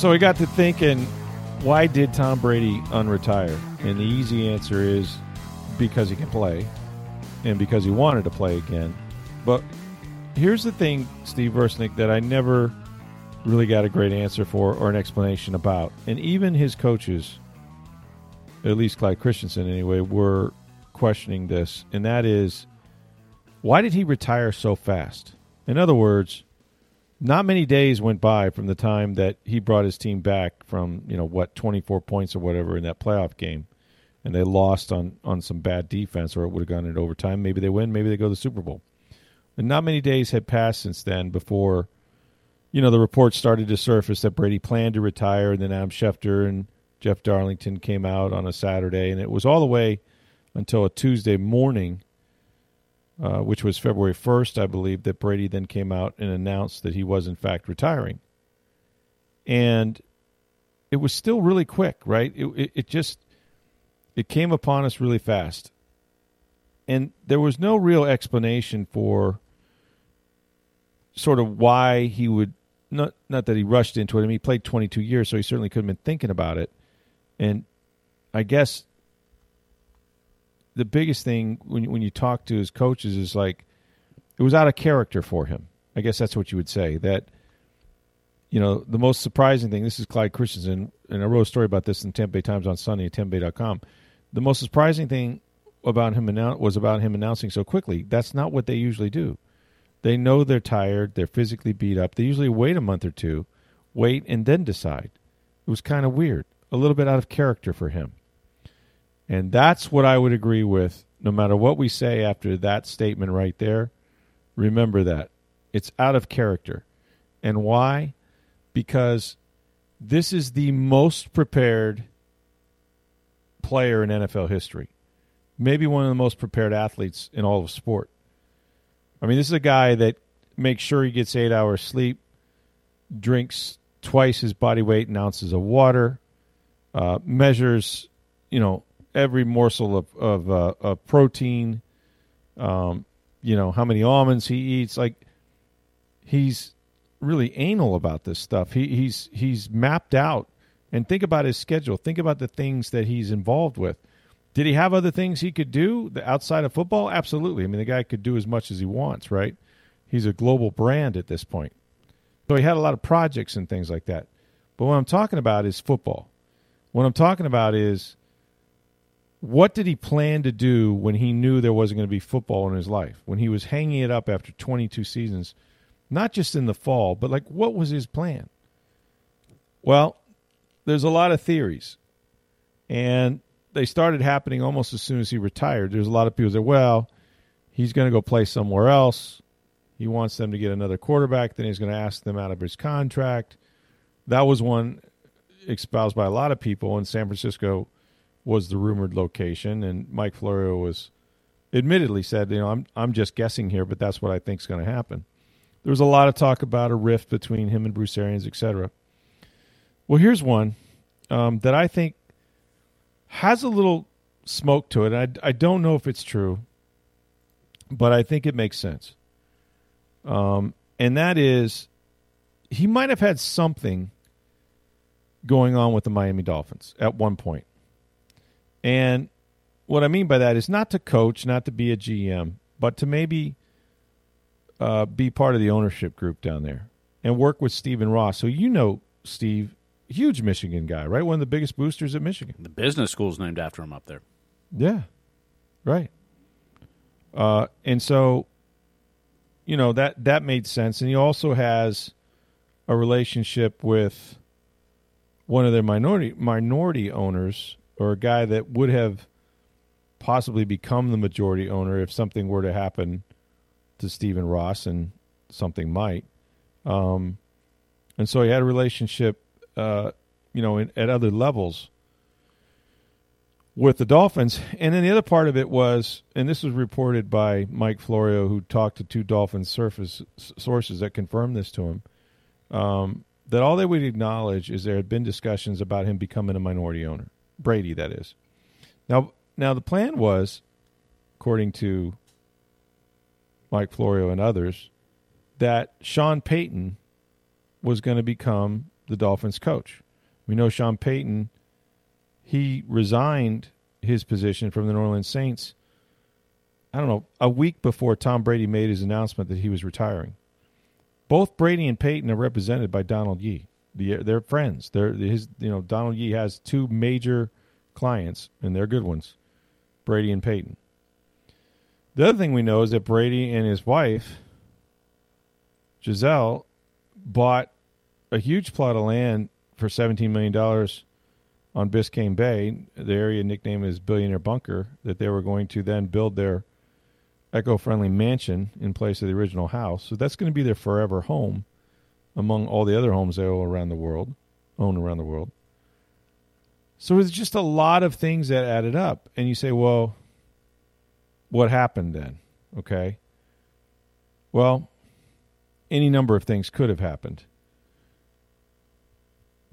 So we got to thinking, why did Tom Brady unretire? And the easy answer is because he can play and because he wanted to play again. But here's the thing, Steve Versnick, that I never really got a great answer for or an explanation about. And even his coaches, at least Clyde Christensen anyway, were questioning this. And that is, why did he retire so fast? In other words, not many days went by from the time that he brought his team back from, you know, what, 24 points or whatever in that playoff game. And they lost on, on some bad defense, or it would have gone into overtime. Maybe they win, maybe they go to the Super Bowl. And not many days had passed since then before, you know, the reports started to surface that Brady planned to retire, and then Adam Schefter and Jeff Darlington came out on a Saturday, and it was all the way until a Tuesday morning, uh, which was February 1st, I believe, that Brady then came out and announced that he was, in fact, retiring. And it was still really quick, right? It, it, it just it came upon us really fast and there was no real explanation for sort of why he would not not that he rushed into it. I mean, he played 22 years, so he certainly could have been thinking about it. And I guess the biggest thing when when you talk to his coaches is like it was out of character for him. I guess that's what you would say. That you know the most surprising thing. This is Clyde Christensen, and I wrote a story about this in Bay Times on Sunday at tampabay.com. The most surprising thing about him annou- was about him announcing so quickly. That's not what they usually do. They know they're tired, they're physically beat up. They usually wait a month or two, wait and then decide. It was kind of weird, a little bit out of character for him. And that's what I would agree with no matter what we say after that statement right there. Remember that. It's out of character. And why? Because this is the most prepared player in NFL history maybe one of the most prepared athletes in all of sport. I mean, this is a guy that makes sure he gets eight hours sleep, drinks twice his body weight in ounces of water, uh, measures, you know, every morsel of of, uh, of protein, um, you know, how many almonds he eats. Like, he's really anal about this stuff. He, he's he's mapped out, and think about his schedule. Think about the things that he's involved with. Did he have other things he could do outside of football? Absolutely. I mean, the guy could do as much as he wants, right? He's a global brand at this point. So he had a lot of projects and things like that. But what I'm talking about is football. What I'm talking about is what did he plan to do when he knew there wasn't going to be football in his life? When he was hanging it up after 22 seasons, not just in the fall, but like what was his plan? Well, there's a lot of theories. And they started happening almost as soon as he retired. There's a lot of people that, well, he's going to go play somewhere else. He wants them to get another quarterback. Then he's going to ask them out of his contract. That was one espoused by a lot of people, in San Francisco was the rumored location. And Mike Florio was admittedly said, you know, I'm I'm just guessing here, but that's what I think is going to happen. There was a lot of talk about a rift between him and Bruce Arians, etc. Well, here's one um, that I think has a little smoke to it. I, I don't know if it's true, but I think it makes sense. Um, and that is, he might have had something going on with the Miami Dolphins at one point. And what I mean by that is not to coach, not to be a GM, but to maybe uh, be part of the ownership group down there and work with Stephen Ross. So you know Steve huge Michigan guy, right? One of the biggest boosters at Michigan. The business school's named after him up there. Yeah, right. Uh, and so, you know that that made sense, and he also has a relationship with one of their minority minority owners, or a guy that would have possibly become the majority owner if something were to happen to Stephen Ross, and something might. Um, and so he had a relationship, uh, you know, in, at other levels with the Dolphins. And then the other part of it was, and this was reported by Mike Florio, who talked to two Dolphins surface sources that confirmed this to him, um, that all they would acknowledge is there had been discussions about him becoming a minority owner, Brady, that is. Now, now the plan was, according to Mike Florio and others, that Sean Payton was going to become the Dolphins coach. We know Sean Payton he resigned his position from the New Orleans Saints. I don't know, a week before Tom Brady made his announcement that he was retiring. Both Brady and Payton are represented by Donald Yee. They're friends. They're his. You know, Donald Yee has two major clients, and they're good ones. Brady and Payton. The other thing we know is that Brady and his wife, Gisele, bought a huge plot of land for $17 million on Biscayne Bay, the area nickname is Billionaire Bunker, that they were going to then build their eco friendly mansion in place of the original house. So that's going to be their forever home among all the other homes they own around the world, own around the world. So it's just a lot of things that added up. And you say, well, what happened then? Okay. Well, any number of things could have happened.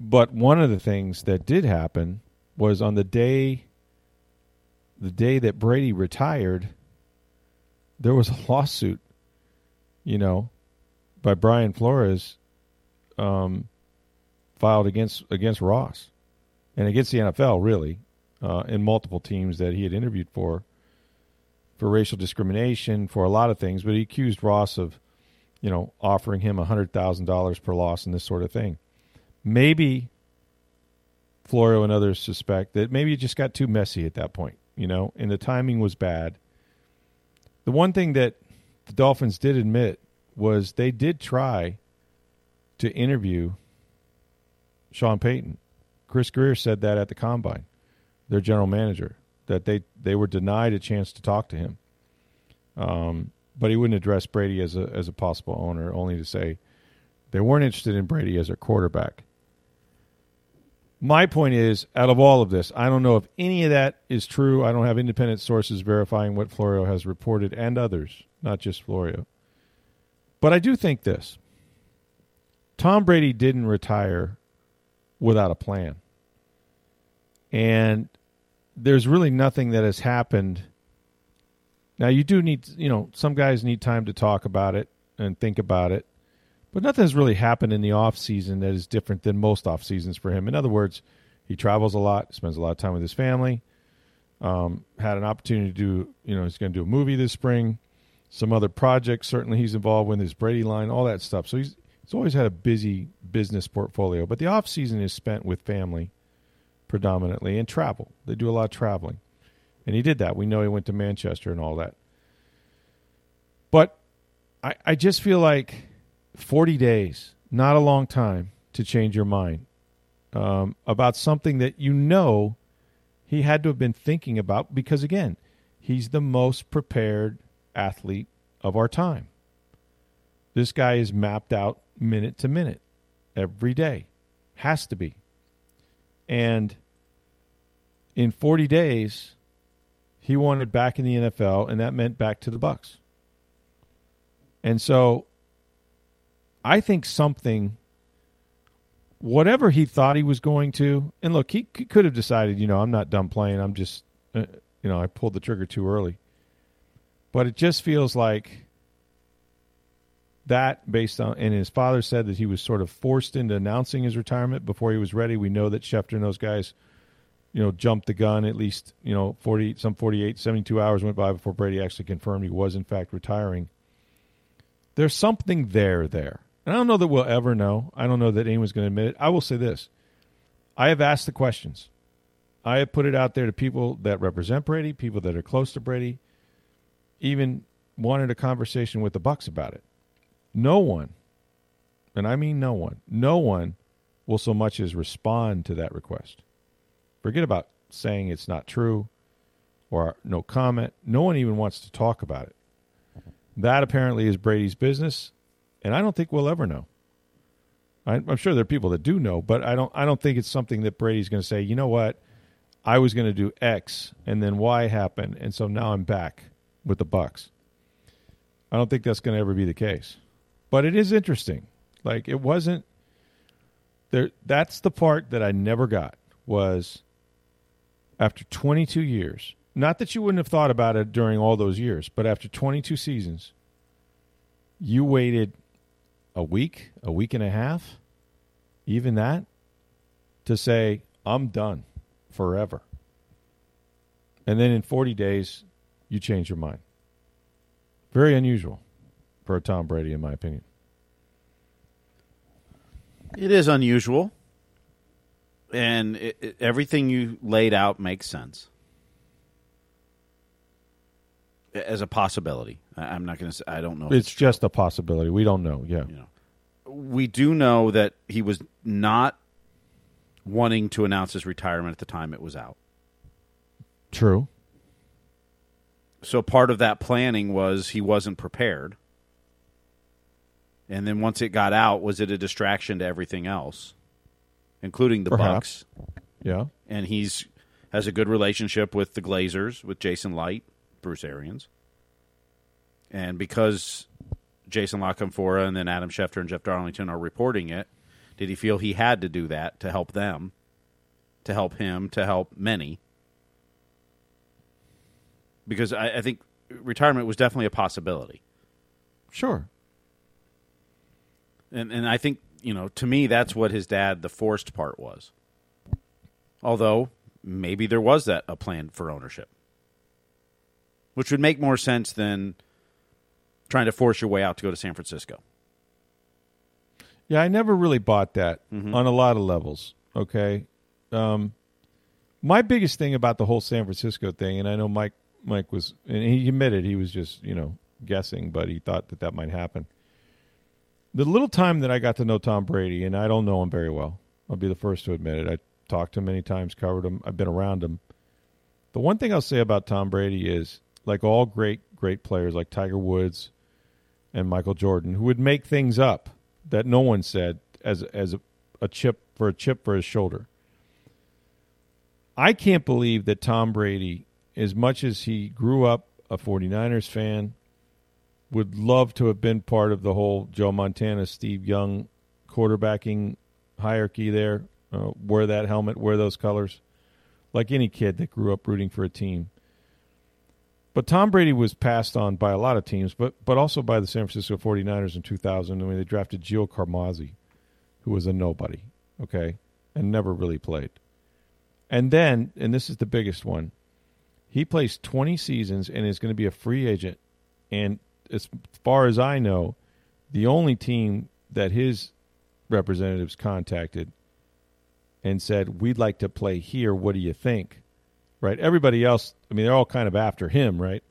But one of the things that did happen was on the day the day that Brady retired, there was a lawsuit, you know, by Brian Flores um, filed against against Ross and against the NFL, really, uh, and multiple teams that he had interviewed for for racial discrimination, for a lot of things. But he accused Ross of, you know, offering him hundred thousand dollars per loss and this sort of thing. Maybe Florio and others suspect that maybe it just got too messy at that point, you know, and the timing was bad. The one thing that the Dolphins did admit was they did try to interview Sean Payton. Chris Grier said that at the combine, their general manager, that they, they were denied a chance to talk to him. Um, but he wouldn't address Brady as a as a possible owner, only to say they weren't interested in Brady as their quarterback. My point is, out of all of this, I don't know if any of that is true. I don't have independent sources verifying what Florio has reported and others, not just Florio. But I do think this Tom Brady didn't retire without a plan. And there's really nothing that has happened. Now, you do need, you know, some guys need time to talk about it and think about it. But nothing has really happened in the off season that is different than most off seasons for him. In other words, he travels a lot, spends a lot of time with his family. Um, had an opportunity to do, you know, he's going to do a movie this spring, some other projects. Certainly, he's involved with his Brady line, all that stuff. So he's he's always had a busy business portfolio. But the off season is spent with family predominantly and travel. They do a lot of traveling, and he did that. We know he went to Manchester and all that. But I, I just feel like 40 days, not a long time to change your mind um, about something that you know he had to have been thinking about because, again, he's the most prepared athlete of our time. This guy is mapped out minute to minute every day. Has to be. And in 40 days, he wanted back in the NFL, and that meant back to the Bucs. And so I think something, whatever he thought he was going to, and look, he, could have decided, you know, I'm not done playing. I'm just, uh, you know, I pulled the trigger too early. But it just feels like that based on, and his father said that he was sort of forced into announcing his retirement before he was ready. We know that Schefter and those guys, you know, jumped the gun at least, you know, 40, some 48, 72 hours went by before Brady actually confirmed he was in fact retiring. There's something there there. And I don't know that we'll ever know. I don't know that anyone's going to admit it. I will say this I have asked the questions. I have put it out there to people that represent Brady, people that are close to Brady, even wanted a conversation with the Bucs about it. No one, and I mean no one, no one will so much as respond to that request. Forget about saying it's not true or no comment. No one even wants to talk about it. That apparently is Brady's business And I don't think we'll ever know. I, I'm sure there are people that do know, but I don't. I don't think it's something that Brady's going to say. You know what? I was going to do X, and then Y happened, and so now I'm back with the Bucs. I don't think that's going to ever be the case. But it is interesting. Like it wasn't there that's the part that I never got was after 22 years. Not that you wouldn't have thought about it during all those years, but after 22 seasons, you waited a week, a week and a half, even that to say I'm done forever. And then in 40 days, you change your mind. Very unusual for Tom Brady, in my opinion. It is unusual, and it, it, everything you laid out makes sense as a possibility. I, am not going to say I don't know. It's, it's just a possibility. We don't know. Yeah, you know, we do know that he was not wanting to announce his retirement at the time it was out. True. So part of that planning was he wasn't prepared. And then once it got out, was it a distraction to everything else, including the Perhaps. Bucs? Yeah. And he's has a good relationship with the Glazers, with Jason Licht, Bruce Arians. And because Jason La Canfora and then Adam Schefter and Jeff Darlington are reporting it, did he feel he had to do that to help them, to help him, to help many? Because I, I think retirement was definitely a possibility. Sure. And and I think you know to me that's what his dad the forced part was. Although maybe there was that a plan for ownership, which would make more sense than trying to force your way out to go to San Francisco. Yeah, I never really bought that mm-hmm. on a lot of levels. Okay, um, my biggest thing about the whole San Francisco thing, and I know Mike Mike was, and he admitted he was just you know guessing, but he thought that that might happen the little time that I got to know Tom Brady, and I don't know him very well, I'll be the first to admit it. I talked to him many times, covered him, I've been around him. The one thing I'll say about Tom Brady is, like all great, great players like Tiger Woods and Michael Jordan, who would make things up that no one said as as a, a chip for a chip for his shoulder. I can't believe that Tom Brady, as much as he grew up a 49ers fan, would love to have been part of the whole Joe Montana, Steve Young quarterbacking hierarchy there. Uh, wear that helmet, wear those colors, like any kid that grew up rooting for a team. But Tom Brady was passed on by a lot of teams, but but also by the San Francisco 49ers in 2000 when they drafted Gio Carmazzi, who was a nobody, okay, and never really played. And then, and this is the biggest one, he plays 20 seasons and is going to be a free agent and as far as I know, the only team that his representatives contacted and said, "We'd like to play here. What do you think?" Right? Everybody else, I mean, they're all kind of after him, right?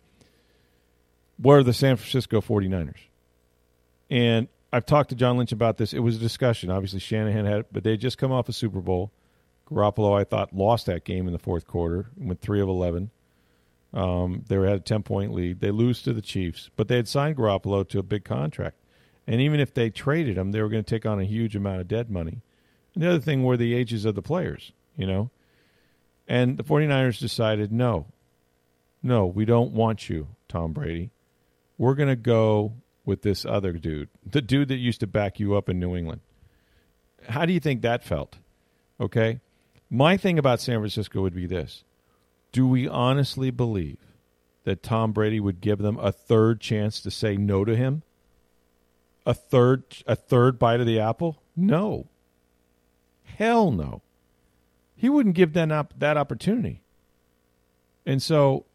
Were the San Francisco 49ers. And I've talked to John Lynch about this. It was a discussion. Obviously, Shanahan had, it, but they just come off a Super Bowl. Garoppolo, I thought, lost that game in the fourth quarter, went three of eleven. Um, they had a 10 point lead. They lose to the Chiefs, but they had signed Garoppolo to a big contract. And even if they traded him, they were going to take on a huge amount of dead money. And the other thing were the ages of the players, you know. And the 49ers decided no, no, we don't want you, Tom Brady. We're going to go with this other dude, the dude that used to back you up in New England. How do you think that felt? Okay. My thing about San Francisco would be this do we honestly believe that Tom Brady would give them a third chance to say no to him? A third a third bite of the apple? No. Hell no. He wouldn't give them up that opportunity. And so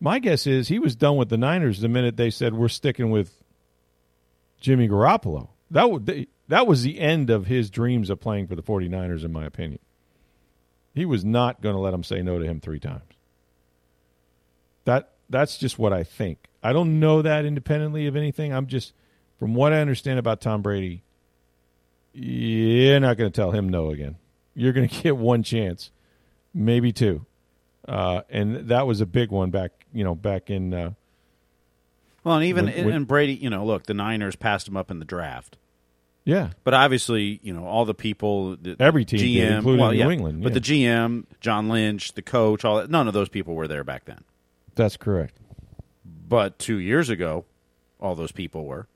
my guess is he was done with the Niners the minute they said we're sticking with Jimmy Garoppolo. That would that was the end of his dreams of playing for the 49ers in my opinion. He was not going to let him say no to him three times. That that's just what I think. I don't know that independently of anything. I'm just from what I understand about Tom Brady, you're not going to tell him no again. You're going to get one chance, maybe two, uh, and that was a big one back. You know, back in uh, Well, and even When- when- and Brady, you know, look, the Niners passed him up in the draft. Yeah, But obviously, you know, all the people, the, Every team GM, did, including well, New yeah, England, But the GM, John Lynch, the coach, all that, none of those people were there back then. that's correct. But two years ago, all those people were.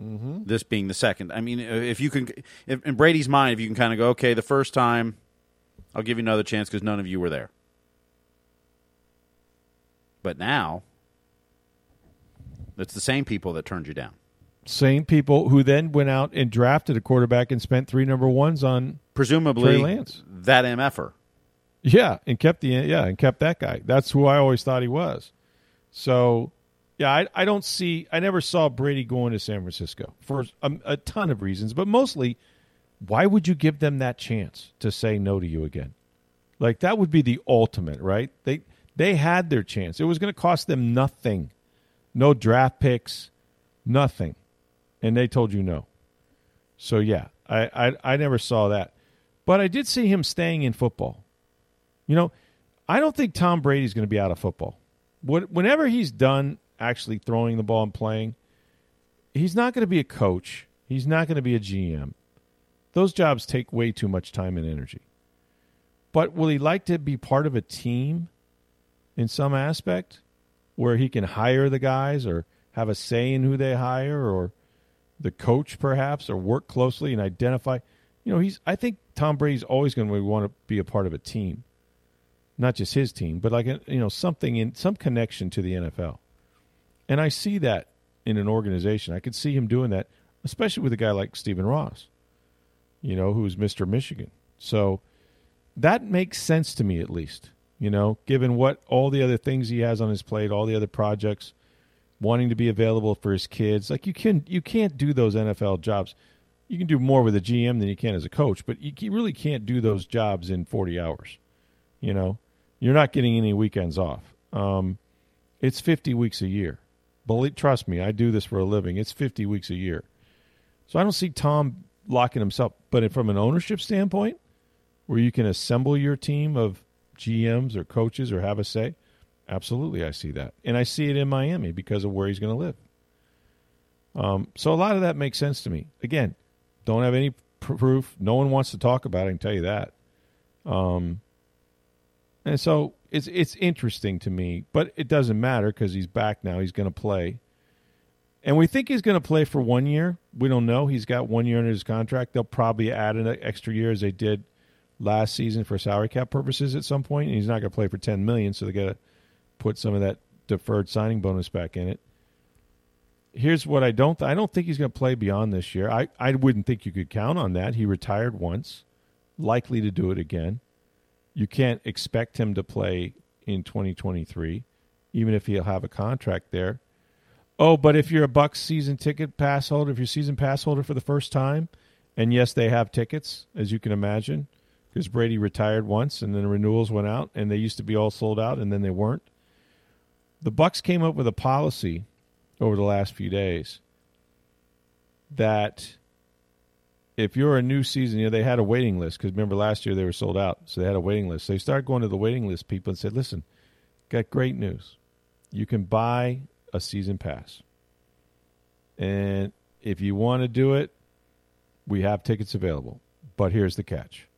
Mm-hmm. This being the second. I mean, if you can, if, in Brady's mind, if you can kind of go, okay, the first time, I'll give you another chance because none of you were there. But now, it's the same people that turned you down. Same people who then went out and drafted a quarterback and spent three number ones on Presumably, Trey Lance. that MFer. Yeah, and kept the yeah, and kept that guy. That's who I always thought he was. So, yeah, I, I don't see. I never saw Brady going to San Francisco for a, a ton of reasons, but mostly, why would you give them that chance to say no to you again? Like that would be the ultimate, right? They they had their chance. It was going to cost them nothing, no draft picks, nothing, and they told you no. So yeah, I I, I never saw that, but I did see him staying in football. You know, I don't think Tom Brady's going to be out of football. Whenever he's done actually throwing the ball and playing, he's not going to be a coach. He's not going to be a GM. Those jobs take way too much time and energy. But will he like to be part of a team in some aspect where he can hire the guys or have a say in who they hire or the coach perhaps or work closely and identify you know he's i think tom brady's always going to want to be a part of a team not just his team but like you know something in some connection to the nfl and i see that in an organization. I could see him doing that especially with a guy like stephen ross you know who's mr michigan. So that makes sense to me at least you know given what all the other things he has on his plate all the other projects wanting to be available for his kids. Like you can you can't do those NFL jobs. You can do more with a GM than you can as a coach, but you really can't do those jobs in 40 hours. You know, you're not getting any weekends off. Um, it's 50 weeks a year. Believe, trust me, I do this for a living. It's 50 weeks a year. So I don't see Tom locking himself. But from an ownership standpoint, where you can assemble your team of GMs or coaches or have a say, Absolutely, I see that, and I see it in Miami because of where he's going to live. Um, so a lot of that makes sense to me. Again, don't have any pr- proof. No one wants to talk about it. I can tell you that. Um, and so it's it's interesting to me, but it doesn't matter because he's back now. He's going to play, and we think he's going to play for one year. We don't know. He's got one year under his contract. They'll probably add an extra year as they did last season for salary cap purposes at some point. And he's not going to play for ten million, so they got to put some of that deferred signing bonus back in it. Here's what I don't I don't think he's going to play beyond this year. I I wouldn't think you could count on that. He retired once, likely to do it again. You can't expect him to play in 2023 even if he'll have a contract there. Oh, but if you're a Bucs season ticket pass holder, if you're season pass holder for the first time, and yes, they have tickets, as you can imagine, because Brady retired once and then renewals went out and they used to be all sold out and then they weren't the Bucs came up with a policy over the last few days that if you're a new season, you know, they had a waiting list because remember last year they were sold out, so they had a waiting list. So they started going to the waiting list people and said, "Listen, got great news. You can buy a season pass, and if you want to do it, we have tickets available. But here's the catch: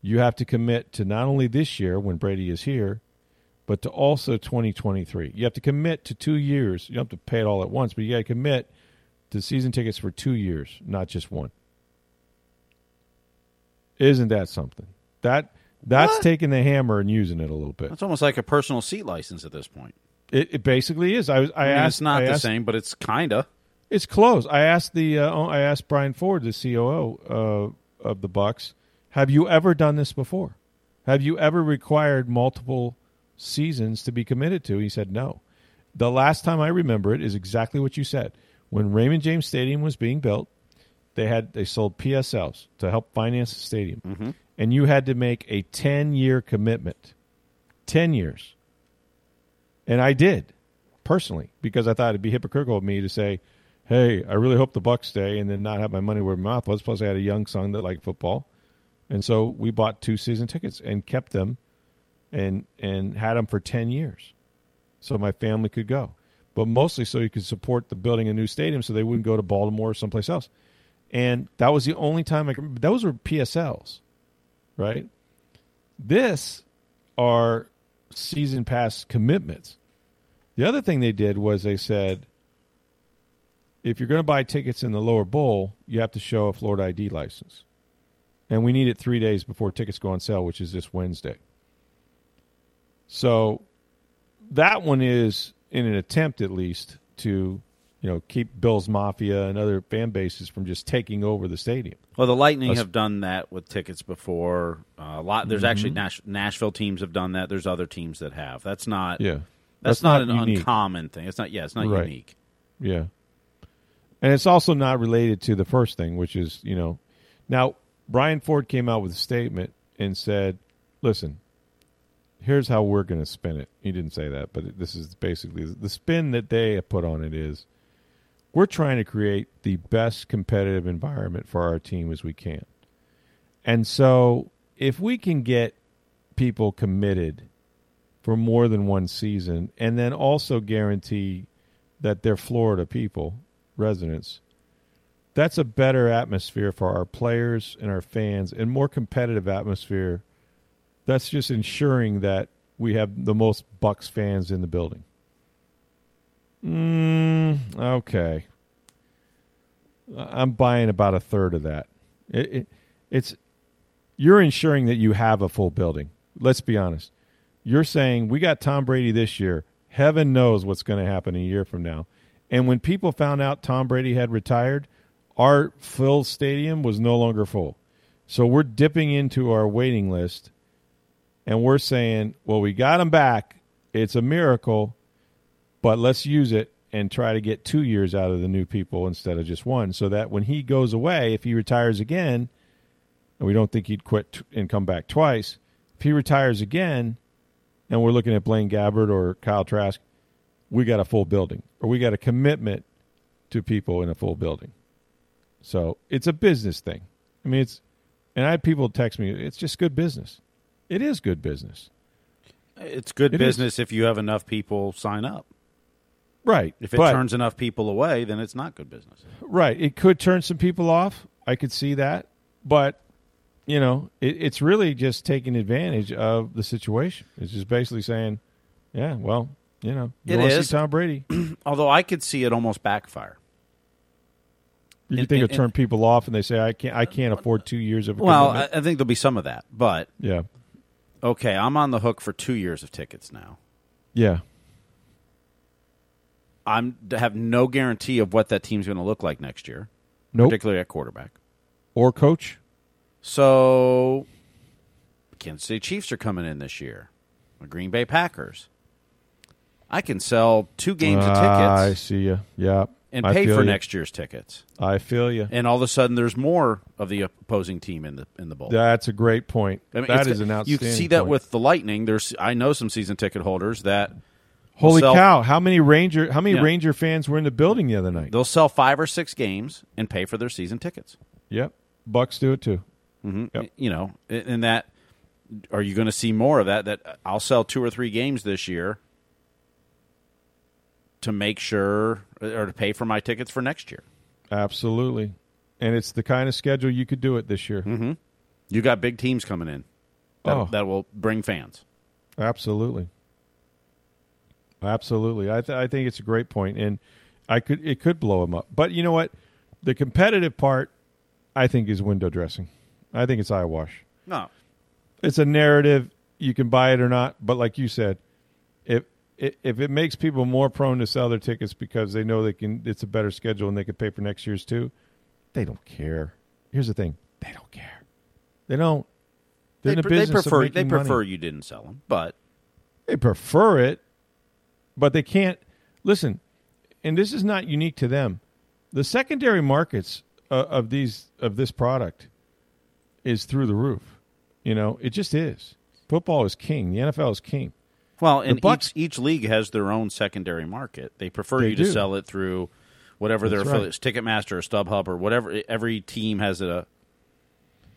you have to commit to not only this year when Brady is here." But to also 2023. You have to commit to two years. You don't have to pay it all at once, but you got to commit to season tickets for two years, not just one. Isn't that something? That that's What? taking the hammer and using it a little bit. It's almost like a personal seat license at this point. It, it basically is. I was. I, I, mean, asked. it's not I the asked- same, but it's kinda. It's close. I asked the. Uh, I asked Brian Ford, the COO uh, of the Bucs. Have you ever done this before? Have you ever required multiple seasons to be committed to? He said no. The last time I remember it is exactly what you said. When Raymond James Stadium was being built, they had they sold PSLs to help finance the stadium, mm-hmm. and you had to make a ten year commitment. Ten years. And I did personally because I thought it'd be hypocritical of me to say, "Hey, I really hope the Bucs stay," and then not have my money where my mouth was. Plus, I had a young son that liked football, and so we bought two season tickets and kept them, and and had them for ten years, so my family could go. but mostly so you could support the building a new stadium, so they wouldn't go to Baltimore or someplace else. And that was the only time I could, those were PSLs, right? This are season pass commitments. The other thing they did was they said, if you're going to buy tickets in the lower bowl, you have to show a Florida ID license. And we need it three days before tickets go on sale, which is this Wednesday. So that one is in an attempt, at least, to you know keep Bills Mafia and other fan bases from just taking over the stadium. Well, the Lightning have done that with tickets before. Uh, a lot. There's actually Nash, Nashville teams have done that. There's other teams that have. That's not. Yeah, That's, not, an unique. uncommon thing. It's not. Yeah, it's not Right. unique. Yeah. And it's also not related to the first thing, which is, you know, now Brian Ford came out with a statement and said, listen, here's how we're going to spin it. He didn't say that, but this is basically the spin that they put on it is we're trying to create the best competitive environment for our team as we can. And so if we can get people committed for more than one season and then also guarantee that they're Florida people, residents, that's a better atmosphere for our players and our fans and more competitive atmosphere. That's just ensuring that we have the most Bucs fans in the building. Mm, okay. I'm buying about a third of that. It, it, it's you're ensuring that you have a full building. Let's be honest. You're saying we got Tom Brady this year. Heaven knows what's going to happen a year from now. And when people found out Tom Brady had retired, our full stadium was no longer full. So we're dipping into our waiting list and we're saying, well, we got him back. It's a miracle, but let's use it and try to get two years out of the new people instead of just one so that when he goes away, if he retires again, and we don't think he'd quit and come back twice, if he retires again, and we're looking at Blaine Gabbert or Kyle Trask, we got a full building or we got a commitment to people in a full building. So it's a business thing. I mean, it's, and I had people text me, it's just good business. It is good business. It's good It is. business if you have enough people sign up. Right. If it but, turns enough people away, then it's not good business. Right. It could turn some people off. I could see that. But, you know, it, it's really just taking advantage of the situation. It's just basically saying, yeah, well, you know, you It want to is. see Tom Brady. Although I could see it almost backfire. You And- think it'll turn people off and they say, I can't, I can't afford two years of a Well, commitment? I think there'll be some of that. But yeah. Okay, I'm on the hook for two years of tickets now. Yeah. I'm have no guarantee of what that team's going to look like next year, Nope. particularly at quarterback. Or coach. So, Kansas City Chiefs are coming in this year. The Green Bay Packers. I can sell two games of ah, tickets. I see you. Yeah. And I pay for ya. next year's tickets, I feel you. and all of a sudden there's more of the opposing team in the in the bowl. That's a great point. I mean, that is an You outstanding can see that point. with the Lightning. There's I know some season ticket holders that Holy sell- cow! How many Ranger? How many Yeah. Ranger fans were in the building the other night? they'll sell five or six games and pay for their season tickets. Yep, Bucs do it too. hmm Yep. You know, and that are you going to see more of that? That I'll sell two or three games this year to make sure or to pay for my tickets for next year. Absolutely, and it's the kind of schedule you could do it this year. Mm-hmm. You got big teams coming in that, Oh. that will bring fans. Absolutely, absolutely. I th- I think it's a great point, and I could it could blow them up. But you know what? The competitive part, I think, is window dressing. I think it's eyewash. No, it's a narrative. You can buy it or not, but like you said, if if it makes people more prone to sell their tickets because they know they can, it's a better schedule and they can pay for next year's too. They don't care. Here's the thing: they don't care. They don't. They're they, in the they prefer they making money. prefer you didn't sell them, but They prefer it, but they can't listen. And this is not unique to them. The secondary markets uh, of these of this product is through the roof. You know, it just is. Football is king. The NFL is king. Well, and Bucs- each each league has their own secondary market. They prefer They you to sell it through whatever their That's right. Ticketmaster or StubHub or whatever. Every team has a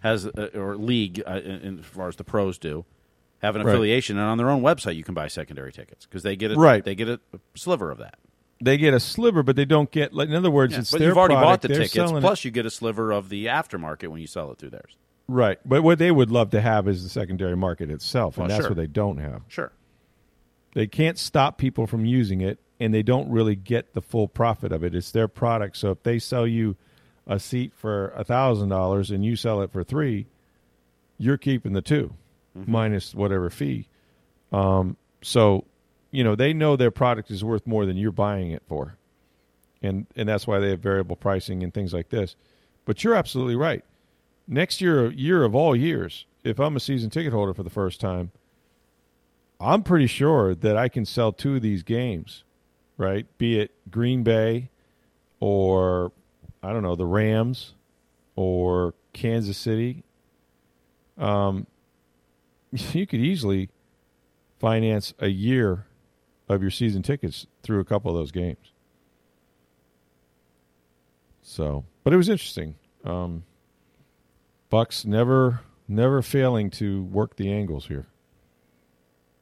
has a, or league uh, in, as far as the pros do have an Right. affiliation, and on their own website you can buy secondary tickets because they get a, Right. They get a, sliver of that. they get a sliver, but they don't get. Like in other words, Yeah, it's but you've already product, bought the tickets. selling it- Plus, you get a sliver of the aftermarket when you sell it through theirs. right? But what they would love to have is the secondary market itself, and Well, that's sure. what they don't have. Sure. They can't stop people from using it, and they don't really get the full profit of it. It's their product, so if they sell you a seat for a thousand dollars and you sell it for three, you're keeping the 2 minus whatever fee. Um, so, you know, they know their product is worth more than you're buying it for, and and that's why they have variable pricing and things like this. But you're absolutely right. Next year, year of all years, if I'm a season ticket holder for the first time, I'm pretty sure that I can sell two of these games, right? Be it Green Bay or I don't know, the Rams or Kansas City. Um you could easily finance a year of your season tickets through a couple of those games. So, but it was interesting. Um Bucs never never failing to work the angles here.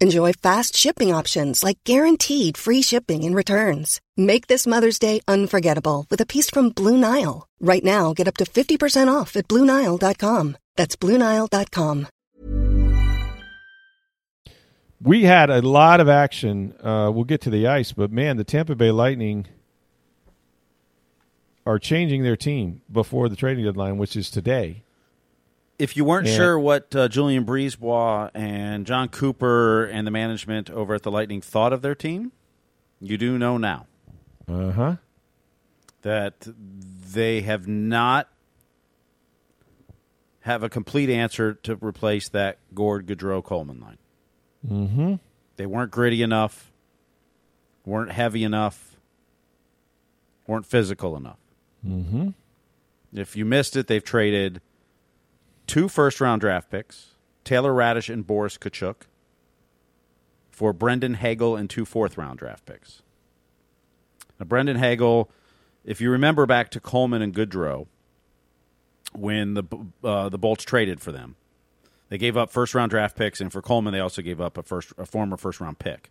Enjoy fast shipping options like guaranteed free shipping and returns. Make this Mother's Day unforgettable with a piece from Blue Nile. Right now, get up to 50% off at BlueNile.com. That's BlueNile.com. We had a lot of action. Uh, we'll get to the ice, but man, the Tampa Bay Lightning are changing their team before the trading deadline, which is today. If you weren't Yeah. sure what uh, Julien BriseBois and Jon Cooper and the management over at the Lightning thought of their team, you do know now Uh huh. that they have not have a complete answer to replace that Gourde Goodrow Coleman line. Mm-hmm. They weren't gritty enough, weren't heavy enough, weren't physical enough. Mm-hmm. If you missed it, they've traded two first round draft picks, Taylor Raddysh and Boris Katchouk, for Brandon Hagel and two fourth round draft picks. Now, Brandon Hagel, if you remember back to Coleman and Goodrow, when the uh, the Bolts traded for them, they gave up first round draft picks, and for Coleman, they also gave up a first a former first round pick.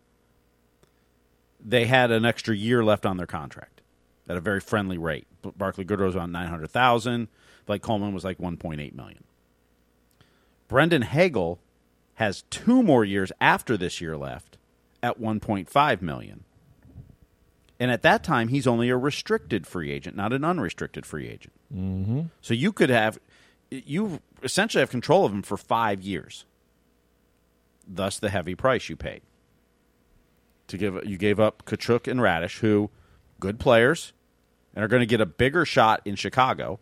They had an extra year left on their contract at a very friendly rate. B- Barclay Goodrow was on nine hundred thousand. Like Coleman was like one point eight million. Brandon Hagel has two more years after this year left at one point five million. And at that time, he's only a restricted free agent, not an unrestricted free agent. Mm-hmm. So you could have, you essentially have control of him for five years. Thus, the heavy price you paid. To give you gave up Katchouk and Raddysh, who good players, and are going to get a bigger shot in Chicago.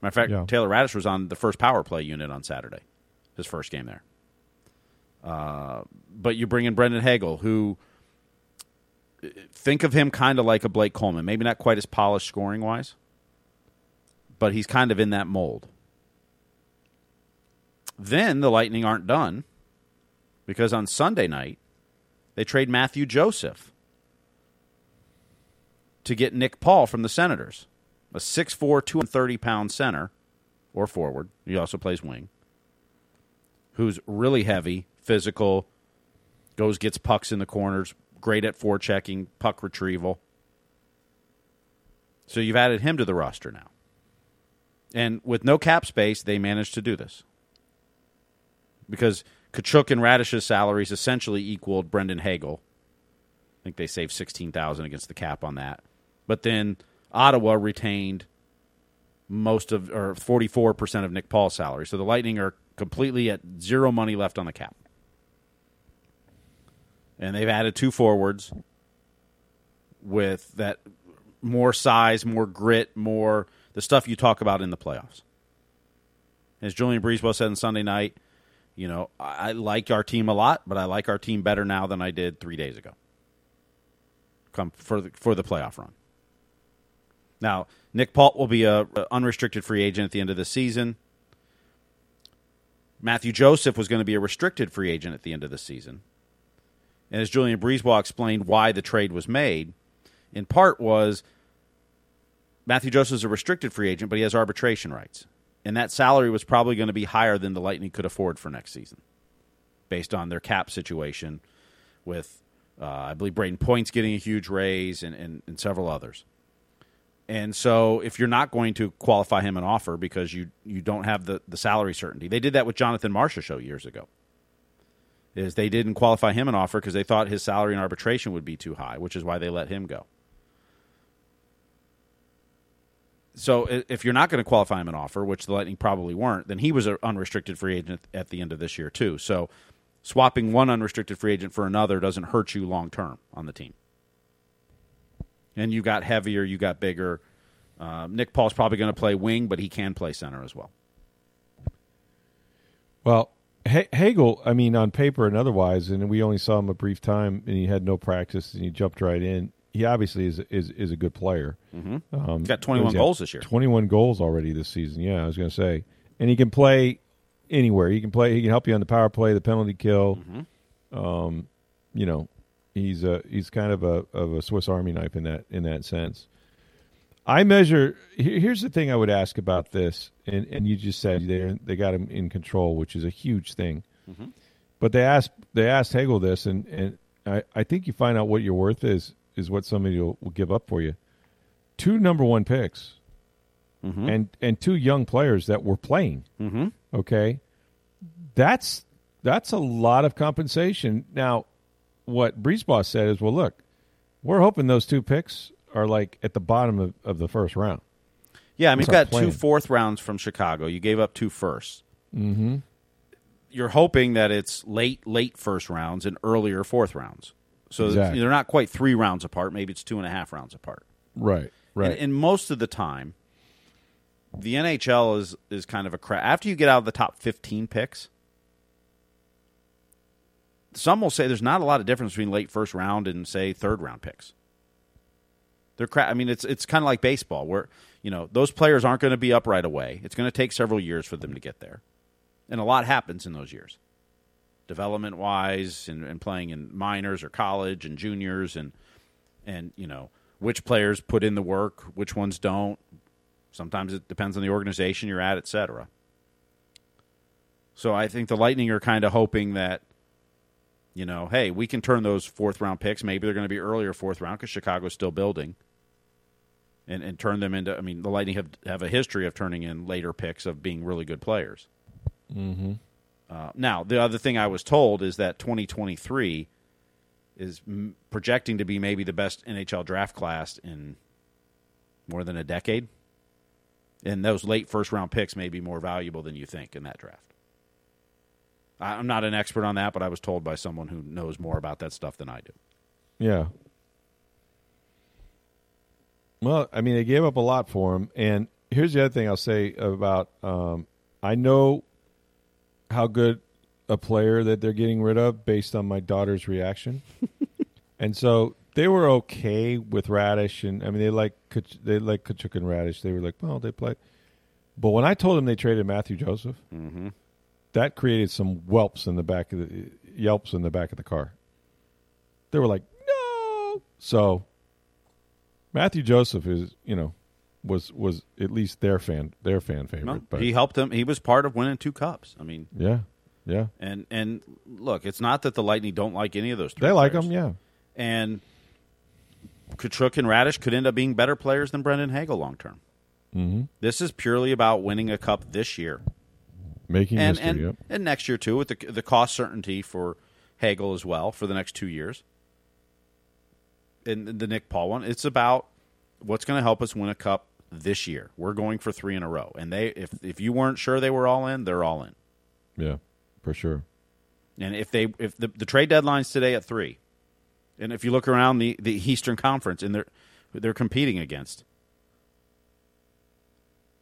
Matter of fact, Yeah. Taylor Raddysh was on the first power play unit on Saturday, his first game there. Uh, but you bring in Brandon Hagel, who think of him kind of like a Blake Coleman, maybe not quite as polished scoring wise, but he's kind of in that mold. Then the Lightning aren't done because on Sunday night they trade Mathieu Joseph to get Nick Paul from the Senators, a 6'4", 230 pound center or forward. He also plays wing. Who's really heavy, physical, goes gets pucks in the corners, great at forechecking, puck retrieval. So you've added him to the roster now. And with no cap space, they managed to do this. Because Katchouk and Raddysh's salaries essentially equaled Brandon Hagel. I think they saved sixteen thousand against the cap on that. But then Ottawa retained most of or forty four percent of Nick Paul's salary. So the Lightning are completely at zero money left on the cap. And they've added two forwards with that more size, more grit, more the stuff you talk about in the playoffs. As Julien BriseBois said on Sunday night, you know, I, I like our team a lot, but I like our team better now than I did three days ago. Come for the, for the playoff run. Now, Nick Paul will be a, a unrestricted free agent at the end of the season. Mathieu Joseph was going to be a restricted free agent at the end of the season. And as Julien BriseBois explained why the trade was made, in part was Mathieu Joseph is a restricted free agent, but he has arbitration rights. And that salary was probably going to be higher than the Lightning could afford for next season based on their cap situation with, uh, I believe, Brayden Point's getting a huge raise and, and, and several others. And so, if you're not going to qualify him an offer because you you don't have the, the salary certainty, they did that with Jonathan Marchessault years ago. Is they didn't qualify him an offer because they thought his salary in arbitration would be too high, which is why they let him go. So, if you're not going to qualify him an offer, which the Lightning probably weren't, then he was an unrestricted free agent at the end of this year too. So, swapping one unrestricted free agent for another doesn't hurt you long term on the team and you got heavier, you got bigger. Uh, Nick Paul's probably going to play wing, but he can play center as well. Well, Hagel, I mean, on paper and otherwise, and we only saw him a brief time, and he had no practice, and he jumped right in. He obviously is is, is a good player. Mm-hmm. Um, He's got twenty one goals this year. Twenty one goals already this season. Yeah, I was going to say, and he can play anywhere. He can play. He can help you on the power play, the penalty kill. Mm-hmm. Um, you know, he's a he's kind of a of a Swiss Army knife in that in that sense. I measure. Here's the thing I would ask about this, and and you just said they they got him in control, which is a huge thing. Mm-hmm. But they asked they asked Hagel this, and and I I think you find out what your worth is is what somebody will, will give up for you. Two number one picks, mm-hmm. and and two young players that were playing. Mm-hmm. Okay, that's that's a lot of compensation. Now what BriseBois said is, well, look, we're hoping those two picks are like at the bottom of, of the first round. Yeah, I mean, you've got two fourth rounds from Chicago. You gave up two firsts. Mm-hmm. You're hoping that it's late, late first rounds and earlier fourth rounds. So exactly. they're not quite three rounds apart. Maybe it's two and a half rounds apart. Right, right. And, and most of the time, the NHL is is kind of a crap. After you get out of the top 15 picks, some will say there's not a lot of difference between late first round and say third round picks. They're crap. I mean, it's it's kind of like baseball, where you know those players aren't going to be up right away. It's going to take several years for them to get there, and a lot happens in those years, development wise, and, and playing in minors or college and juniors, and and you know which players put in the work, which ones don't. Sometimes it depends on the organization you're at, etc. So I think the Lightning are kind of hoping that you know, hey, we can turn those fourth round picks. Maybe they're going to be earlier fourth round because Chicago's still building, and and turn them into. I mean, the Lightning have have a history of turning in later picks of being really good players. Mm-hmm. Uh, now, the other thing I was told is that 2023 is m- projecting to be maybe the best NHL draft class in more than a decade, and those late first round picks may be more valuable than you think in that draft. I'm not an expert on that, but I was told by someone who knows more about that stuff than I do. Yeah. Well, I mean, they gave up a lot for him, and here's the other thing I'll say about um, I know how good a player that they're getting rid of based on my daughter's reaction, and so they were okay with Raddysh. and I mean they like they like Katchouk and Raddysh. They were like, well, they play, but when I told them they traded Mathieu Joseph. Mm-hmm that created some whelps in the back of the yelps in the back of the car. They were like, no. So Mathieu Joseph is, you know, was was at least their fan their fan favorite. No, but he helped them. He was part of winning two cups. I mean, yeah, yeah. And and look, it's not that the Lightning don't like any of those. They like them, yeah. And Katchouk and Raddysh could end up being better players than Brandon Hagel long term. Mm-hmm. This is purely about winning a cup this year. Making and, history, and, yep. and next year too, with the the cost certainty for Hagel as well for the next two years. And the Nick Paul one, it's about what's going to help us win a cup this year. We're going for three in a row, and they if if you weren't sure they were all in, they're all in. Yeah, for sure. And if they if the, the trade deadline's today at three, and if you look around the, the Eastern Conference and they're they're competing against,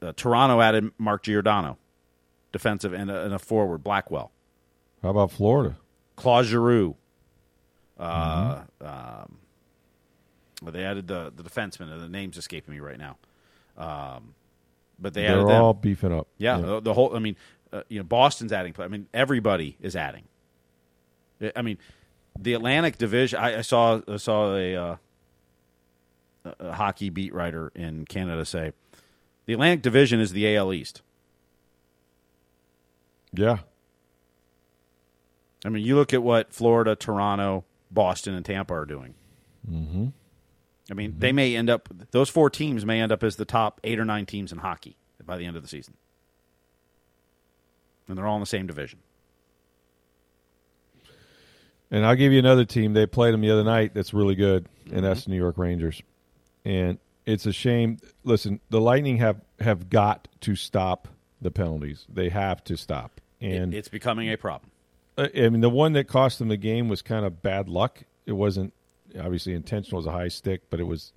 uh, Toronto added Mark Giordano defensive and a, and a forward, Blackwell. How about Florida? Claude Giroux. Uh, mm-hmm. um, they added the the defenseman, and the name's escaping me right now. Um, but they They're added all them. beefing up. Yeah, yeah. The, the, whole. I mean, uh, you know, Boston's adding. I mean, everybody is adding. I mean, the Atlantic Division. I, I saw I saw a, uh, a hockey beat writer in Canada say the Atlantic Division is the AL East. Yeah. I mean, you look at what Florida, Toronto, Boston, and Tampa are doing. Mm-hmm. I mean, they may end up; those four teams may end up as the top eight or nine teams in hockey by the end of the season, and they're all in the same division. And I'll give you another team. They played them the other night. That's really good, and that's the New York Rangers. And it's a shame. Listen, the Lightning have have got to stop the penalties. They have to stop. And It- it's becoming a problem. I mean, the one that cost them the game was kind of bad luck. It wasn't obviously intentional as a high stick, but it was,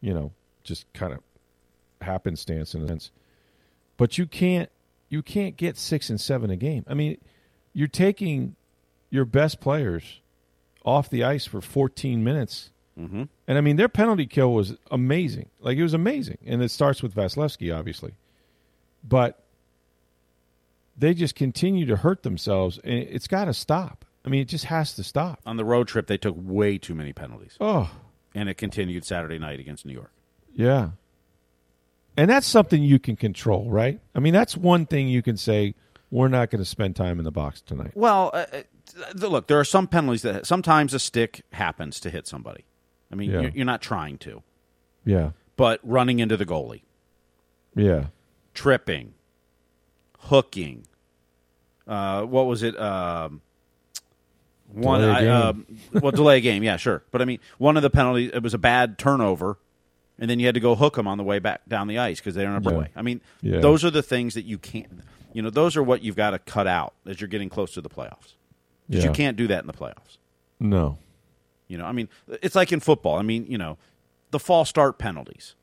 you know, just kind of happenstance in a sense. But you can't you can't get six and seven a game. I mean, you're taking your best players off the ice for 14 minutes. Mm-hmm. And I mean, their penalty kill was amazing. Like it was amazing, and it starts with Vasilevskiy, obviously, but they just continue to hurt themselves, and it's got to stop. I mean, it just has to stop. On the road trip, they took way too many penalties, Oh, and it continued Saturday night against New York. yeah, and that's something you can control, right? I mean, that's one thing you can say. We're not going to spend time in the box tonight. Well, uh, uh, look, there are some penalties that sometimes a stick happens to hit somebody. I mean, Yeah. you're, you're not trying to, Yeah, but running into the goalie, yeah, tripping, hooking. Uh, what was it? Um, one, Delay I, um, well, delay a game, yeah, sure. But I mean, one of the penalties it was a bad turnover, and then you had to go hook them on the way back down the ice because they're in a breakaway. I mean, Yeah. those are the things that you can't. You know, those are what you've got to cut out as you're getting close to the playoffs. Because Yeah. you can't do that in the playoffs. no, You know, I mean, it's like in football. I mean, you know, the false start penalties.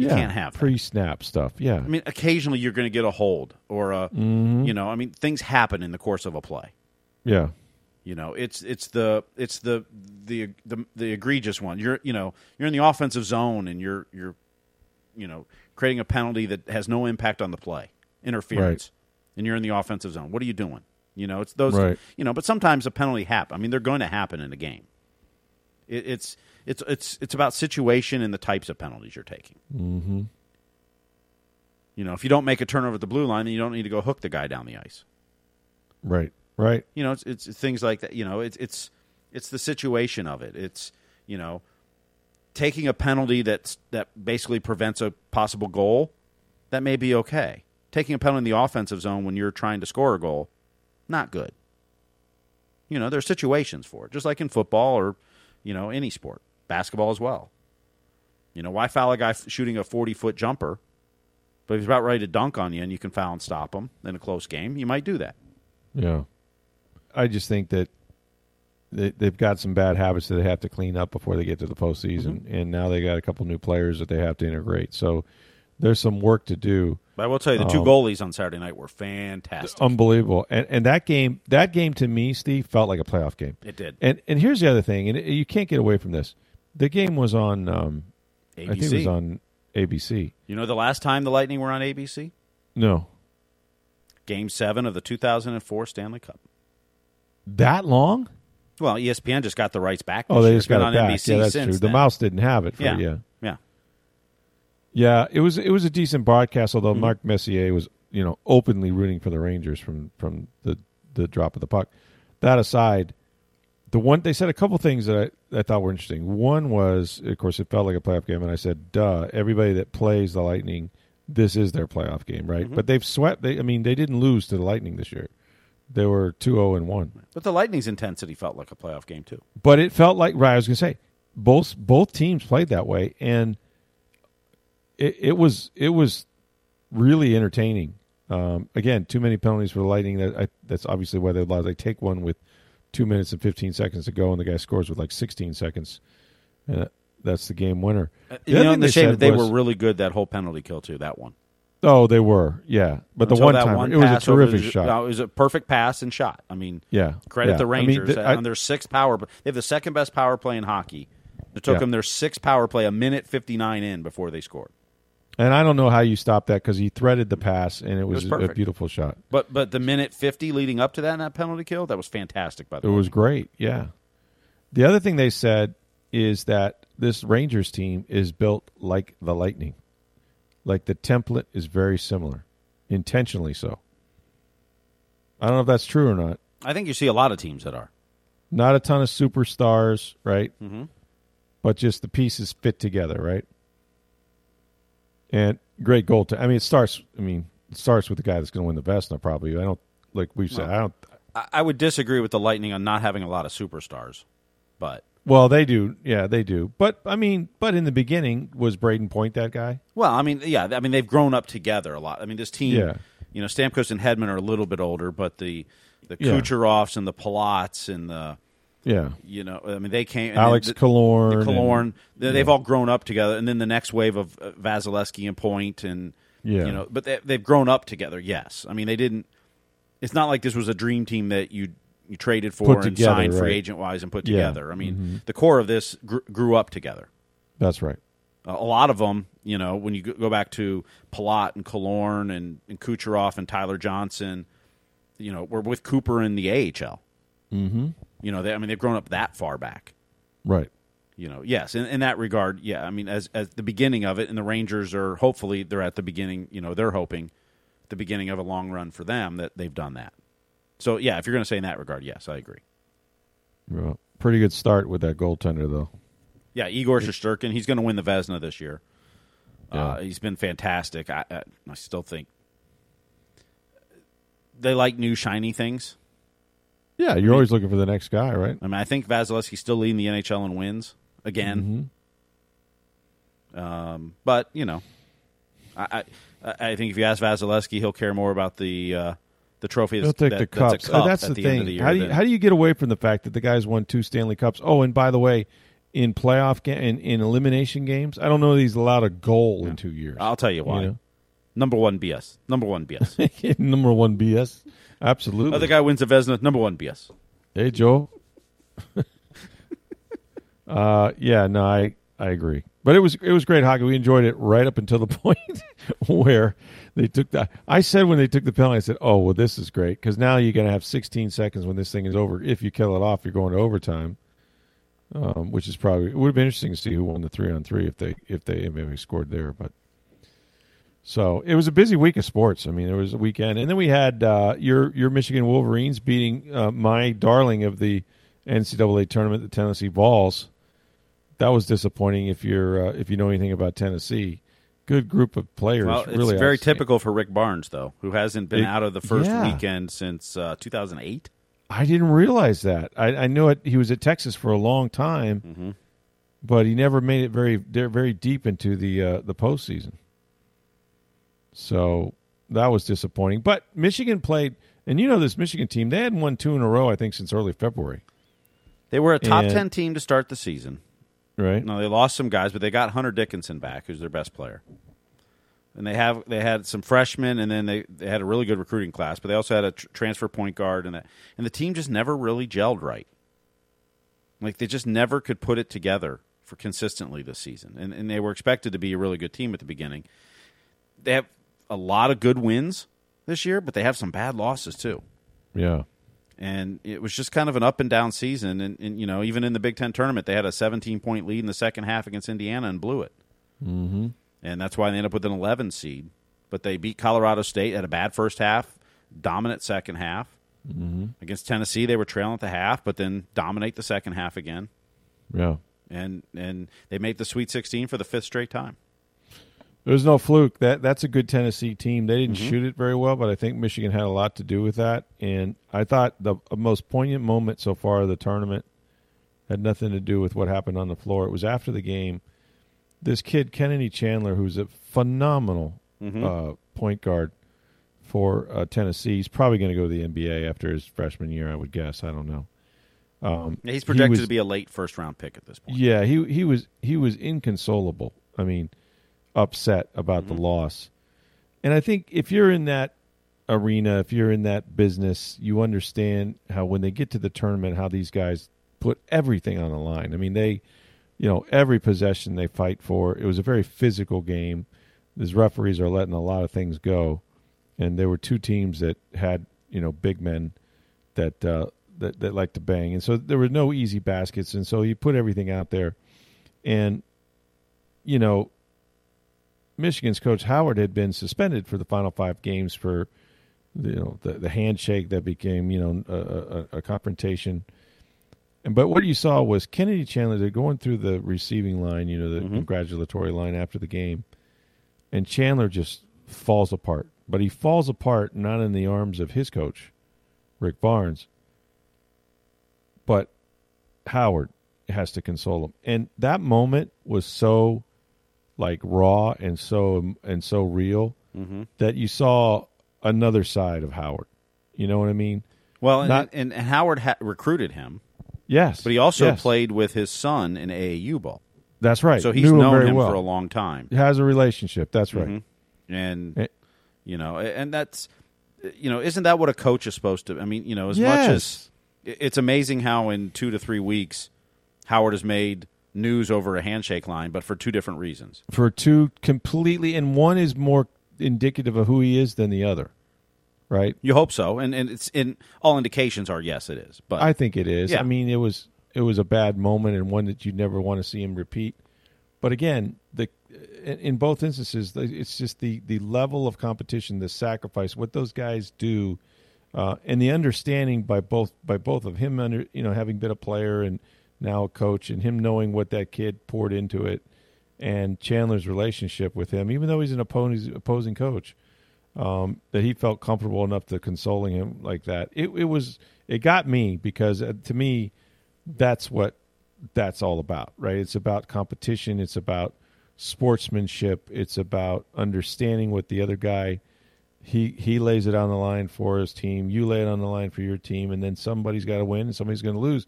You yeah, can't have that. pre-snap stuff. Yeah, I mean, occasionally you're going to get a hold or a, Mm-hmm. you know, I mean, things happen in the course of a play. yeah, You know, it's it's the it's the the the, the egregious one. You're you know you're in the offensive zone and you're you're you know creating a penalty that has no impact on the play, interference, and you're in the offensive zone. What are you doing? You know, it's those. Right. You know, but sometimes a penalty happen. I mean, they're going to happen in a game. It, it's it's it's it's about situation and the types of penalties you're taking. mm-hmm. You know, if you don't make a turnover at the blue line, then you don't need to go hook the guy down the ice. right, right. You know, it's, it's things like that. You know, it's it's it's the situation of it. It's you know, taking a penalty that's that basically prevents a possible goal. That may be okay. Taking a penalty in the offensive zone when you're trying to score a goal, not good. You know, there's situations for it, just like in football or you know any sport, basketball as well. You know, why foul a guy shooting a 40 foot jumper? But if he's about ready to dunk on you and you can foul and stop him in a close game, you might do that. Yeah. I just think that they, they've got some bad habits that they have to clean up before they get to the postseason, and now they got a couple new players that they have to integrate. So there's some work to do. But I will tell you, the two Um, goalies on Saturday night were fantastic. Unbelievable, and and that game, that game to me, Steve, felt like a playoff game. it did. And and here's the other thing, and you can't get away from this. The game was on. Um, I think it was on ABC. You know the last time the Lightning were on ABC? No, Game seven of the 2004 Stanley Cup. that long? Well, ESPN just got the rights back. Oh, they year. just got on it back. NBC Yeah, that's since true. The then. mouse didn't have it. For, Yeah. yeah. Yeah. Yeah, it was it was a decent broadcast. Although Mm-hmm. Mark Messier was you know openly rooting for the Rangers from from the the drop of the puck. That aside, the one they said a couple things that I, I thought were interesting. One was, of course, it felt like a playoff game, and I said, "Duh!" Everybody that plays the Lightning, this is their playoff game, right? Mm-hmm. But they've swept. They, I mean, they didn't lose to the Lightning this year. They were two zero and one. But the Lightning's intensity felt like a playoff game too. But it felt like right. I was going to say both both teams played that way, and it, it was it was really entertaining. Um, again, too many penalties for the Lightning. That I, that's obviously why they allow. They take one with two minutes and fifteen seconds to go, and the guy scores with like sixteen seconds. Uh, that's the game winner. Uh, The you know, the they shame that they was- were really good that whole penalty kill too. That one. Oh, they were. Yeah, but the one time it was a over terrific shot. no, it was a perfect pass and shot. I mean, yeah, credit yeah. the I mean, Rangers the- I- on their sixth power. They have the second best power play in hockey. It took Yeah. them their sixth power play a minute fifty nine in before they scored. And I don't know how you stop that because he threaded the pass and it was, was a beautiful shot. But but the minute fifty leading up to that that penalty kill, that was fantastic. By the It way, it was great. Yeah. The other thing they said is that this Rangers team is built like the Lightning. Like the template is very similar, intentionally so. I don't know if that's true or not. I think you see a lot of teams that are. Not a ton of superstars, right? Mm-hmm. But just the pieces fit together, right? And great goal. To, I mean, it starts. I mean, it starts with the guy that's going to win the Vezina. Probably. I don't like we said. I don't. I, would disagree with the Lightning on not having a lot of superstars, but Well, they do. Yeah, they do. But I mean, but in the beginning, was Brayden Point that guy? well, I mean, yeah, I mean they've grown up together a lot. I mean, this team, Yeah. you know, Stamkos and Hedman are a little bit older, but the the Yeah. Kucherovs and the Palats and the Yeah. you know, I mean, they came. and Alex the, Killorn. the and- they- they've all grown up together, and then the next wave of uh, Vasilevskiy and Point, and Yeah. you know, but they, they've grown up together. Yes, I mean they didn't. It's not like this was a dream team that you you traded for Put and together, signed free right. agent wise and put Yeah. together. I mean, the core of this gr- grew up together. That's right. Uh, a lot of them, you know, when you go- back to Palat and Killorn and, and Kucherov and Tyler Johnson, you know, were with Cooper in the AHL. Mm-hmm. You know, they, I mean, they've grown up that far back. Right. You know, yes, in, in that regard, yeah. I mean, as as the beginning of it, and the Rangers are hopefully they're at the beginning. You know, they're hoping the beginning of a long run for them that they've done that. So yeah, if you're going to say in that regard, yes, I agree. Well, pretty good start with that goaltender, though. Yeah, Igor Shesterkin, he's going to win the Vezina this year. Uh, Yeah. he's been fantastic. I, I, I still think they like new shiny things. Yeah, you're always looking for the next guy, right? I mean, I think Vasilevskiy's still leading the NHL in wins again. Um, but you know, I, I I think if you ask Vasilevskiy, he'll care more about the uh, the trophy. He'll take that- the cups. Uh, cup that's the, the thing. The how do you how do you get away from the fact that the guys won two Stanley Cups? Oh, and by the way, in playoff in, in elimination games, I don't know that he's allowed a goal in two years. I'll tell you why. know? Number one BS. Number one BS. Number one BS. Absolutely. Other guy wins the Vezina. Number one BS. Hey, Joe. uh, yeah, no, I I agree. But it was it was great hockey. We enjoyed it right up until the point where they took that. I said when they took the penalty, I said, "Oh, well, this is great because now you're going to have 16 seconds when this thing is over. If you kill it off, you're going to overtime." Um, which is probably it would have been interesting to see who won the three on three if they if they maybe scored there, but. So it was a busy week of sports. I mean, there was a weekend, and then we had uh, your your Michigan Wolverines beating uh, my darling of the NCAA tournament, the Tennessee Vols. That was disappointing. If you're uh, if you know anything about Tennessee, good group of players. Well, it's really very typical for Rick Barnes, though, who hasn't been It- out of the first yeah. weekend since uh, 2008. I didn't realize that. I, I knew it. He was at Texas for a long time, Mm-hmm. but he never made it very very deep into the uh, the postseason. So that was disappointing. But Michigan played, and you know this Michigan team. They hadn't won two in a row, I think, since early February. They were a top And- 10 team to start the season. Right? No, they lost some guys, but they got Hunter Dickinson back, who's their best player. And they have they had some freshmen, and then they, they had a really good recruiting class. But they also had a tr- transfer point guard, and that, and the team just never really gelled right. Like they just never could put it together for consistently this season, and and they were expected to be a really good team at the beginning. They have a lot of good wins this year, but they have some bad losses too Yeah. and it was just kind of an up and down season. And, and you know, even in the Big Ten tournament, they had a 17 point lead in the second half against Indiana and blew it. Mm-hmm. And that's why they end up with an 11 seed. But they beat Colorado State at a bad first half, dominant second half. Mm-hmm. Against Tennessee, they were trailing at the half, but then dominate the second half again. Yeah. And and they made the Sweet 16 for the fifth straight time. There's no fluke. That that's a good Tennessee team. They Mm-hmm. didn't shoot it very well, but I think Michigan had a lot to do with that. And I thought the most poignant moment so far of the tournament had nothing to do with what happened on the floor. It was after the game. This kid Kennedy Chandler, who's a phenomenal Mm-hmm. uh, point guard for uh, Tennessee, he's probably going to go to the NBA after his freshman year. I would guess. I don't know. Um, Yeah, he's he projected was- to be a late first round pick at this point. yeah, he he was he was inconsolable. I mean, upset about Mm-hmm. the loss. And I think if you're in that arena, if you're in that business, you understand how when they get to the tournament how these guys put everything on the line. I mean, they you know, every possession they fight for. It was a very physical game. These referees are letting a lot of things go, and there were two teams that had you know big men that uh, that that like to bang, and so there were no easy baskets, and so you put everything out there, and you know, Michigan's coach Howard had been suspended for the final five games for you know the the handshake that became you know a, a, a confrontation. And but what you saw was Kennedy Chandler. They're going through the receiving line, you know, the Mhm. congratulatory line after the game, and Chandler just falls apart. But he falls apart not in the arms of his coach, Rick Barnes, but Howard has to console him. And that moment was so like raw and so and so real Mm-hmm. that you saw another side of Howard. You know what I mean? Well, and, Not- and, and Howard ha- recruited him, Yes. but he also yes. played with his son in AAU ball. That's right. So he's Knew him known very him well. for a long time. He Has a relationship. That's right. Mhm. And Eh. you know, and that's you know, isn't that what a coach is supposed to? I mean, you know, as much as it's amazing how in two to three weeks Howard has made news over a handshake line, but for two different reasons. For two completely, and one is more indicative of who he is than the other. Right. You hope so, and and it's in all indications are yes, it is. But I think it is. Yeah. I mean, it was it was a bad moment and one that you never want to see him repeat. But again, the in in both instances, it's just the the level of competition, the sacrifice, what those guys do, uh, and the understanding by both by both of him under you know having been a player and now a coach, and him knowing what that kid poured into it, and Chandler's relationship with him, even though he's an opposing opposing coach um, that he felt comfortable enough to consoling him like that. It, it was it got me because uh, to me, that's what that's all about, right? It's about competition. It's about sportsmanship. It's about understanding what the other guy he he lays it on the line for his team. You lay it on the line for your team, and then somebody's got to win and somebody's going to lose,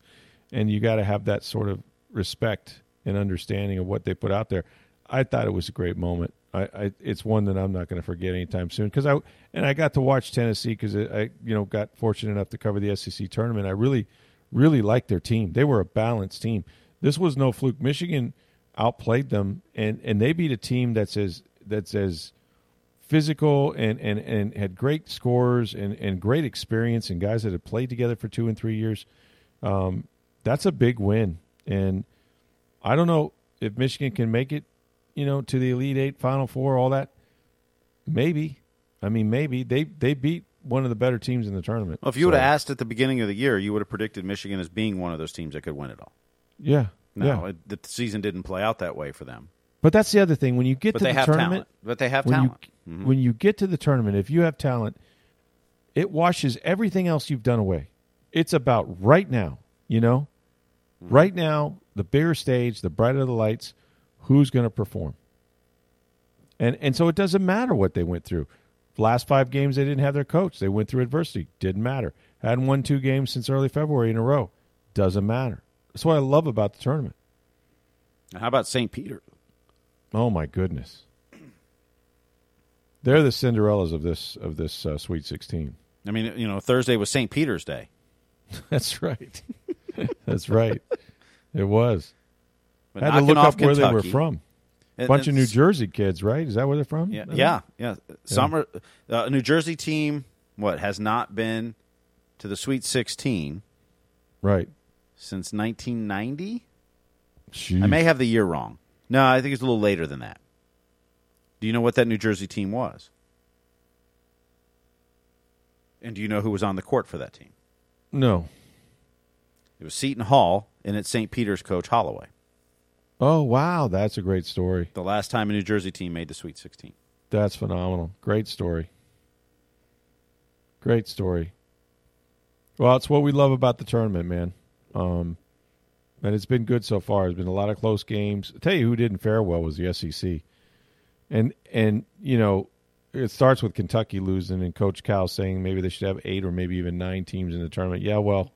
and you got to have that sort of respect and understanding of what they put out there. I thought it was a great moment. I, I it's one that I'm not going to forget anytime soon because I and I got to watch Tennessee because I you know got fortunate enough to cover the SEC tournament. I really really liked their team. They were a balanced team. This was no fluke. Michigan outplayed them and and they beat a team that says that's as physical and and and had great scores and and great experience and guys that had played together for two and three years. Um, that's a big win, and I don't know if Michigan can make it, you know, to the Elite Eight, Final Four, all that. Maybe, I mean, maybe they they beat one of the better teams in the tournament. Well, if you would have asked at the beginning of the year, you would have predicted Michigan as being one of those teams that could win it all. yeah, No, yeah. it, the season didn't play out that way for them. But that's the other thing when you get But to they the have tournament. talent. But they have when talent. You, Mhm. When you get to the tournament, if you have talent, it washes everything else you've done away. It's about right now, you know? Mm-hmm. Right now, the bigger stage, the brighter the lights, who's going to perform? And and so it doesn't matter what they went through. Last five games they didn't have their coach. They went through adversity. Didn't matter. Hadn't won two games since early February in a row. Doesn't matter. That's what I love about the tournament. How about St. Peter? Oh my goodness. They're the Cinderellas of this of this uh, Sweet 16. I mean, you know, Thursday was St. Peter's Day. That's right. That's right. It was. But Had to look up where they were from. A bunch of New Jersey kids, right? Is that where they're from? Yeah, yeah, yeah. Summer, uh, a New Jersey team. What has not been to the Sweet 16 Right. since 1990? Jeez. I may have the year wrong. No, I think it's a little later than that. Do you know what that New Jersey team was? And do you know who was on the court for that team? No. It was Seton Hall and it's St. Peter's coach Holloway. Oh, wow. That's a great story. The last time a New Jersey team made the Sweet 16. That's phenomenal. Great story. Great story. Well, it's what we love about the tournament, man. Um, and it's been good so far. There's been a lot of close games. I'll tell you who didn't fare well was the SEC. And and you know, it starts with Kentucky losing and Coach Cal saying maybe they should have eight or maybe even nine teams in the tournament. Yeah, well,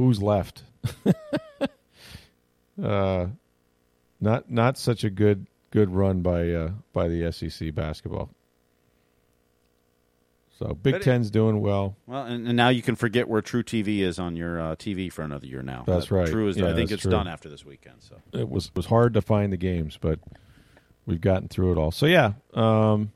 who's left? uh, not not such a good good run by uh, by the SEC basketball. So Big But it- Ten's doing well. Well, and, and now you can forget where truTV is on your uh, TV for another year now. That's That right. True is. Yeah, I think it's true. done after this weekend. So It was was hard to find the games, but we've gotten through it all. So yeah, um,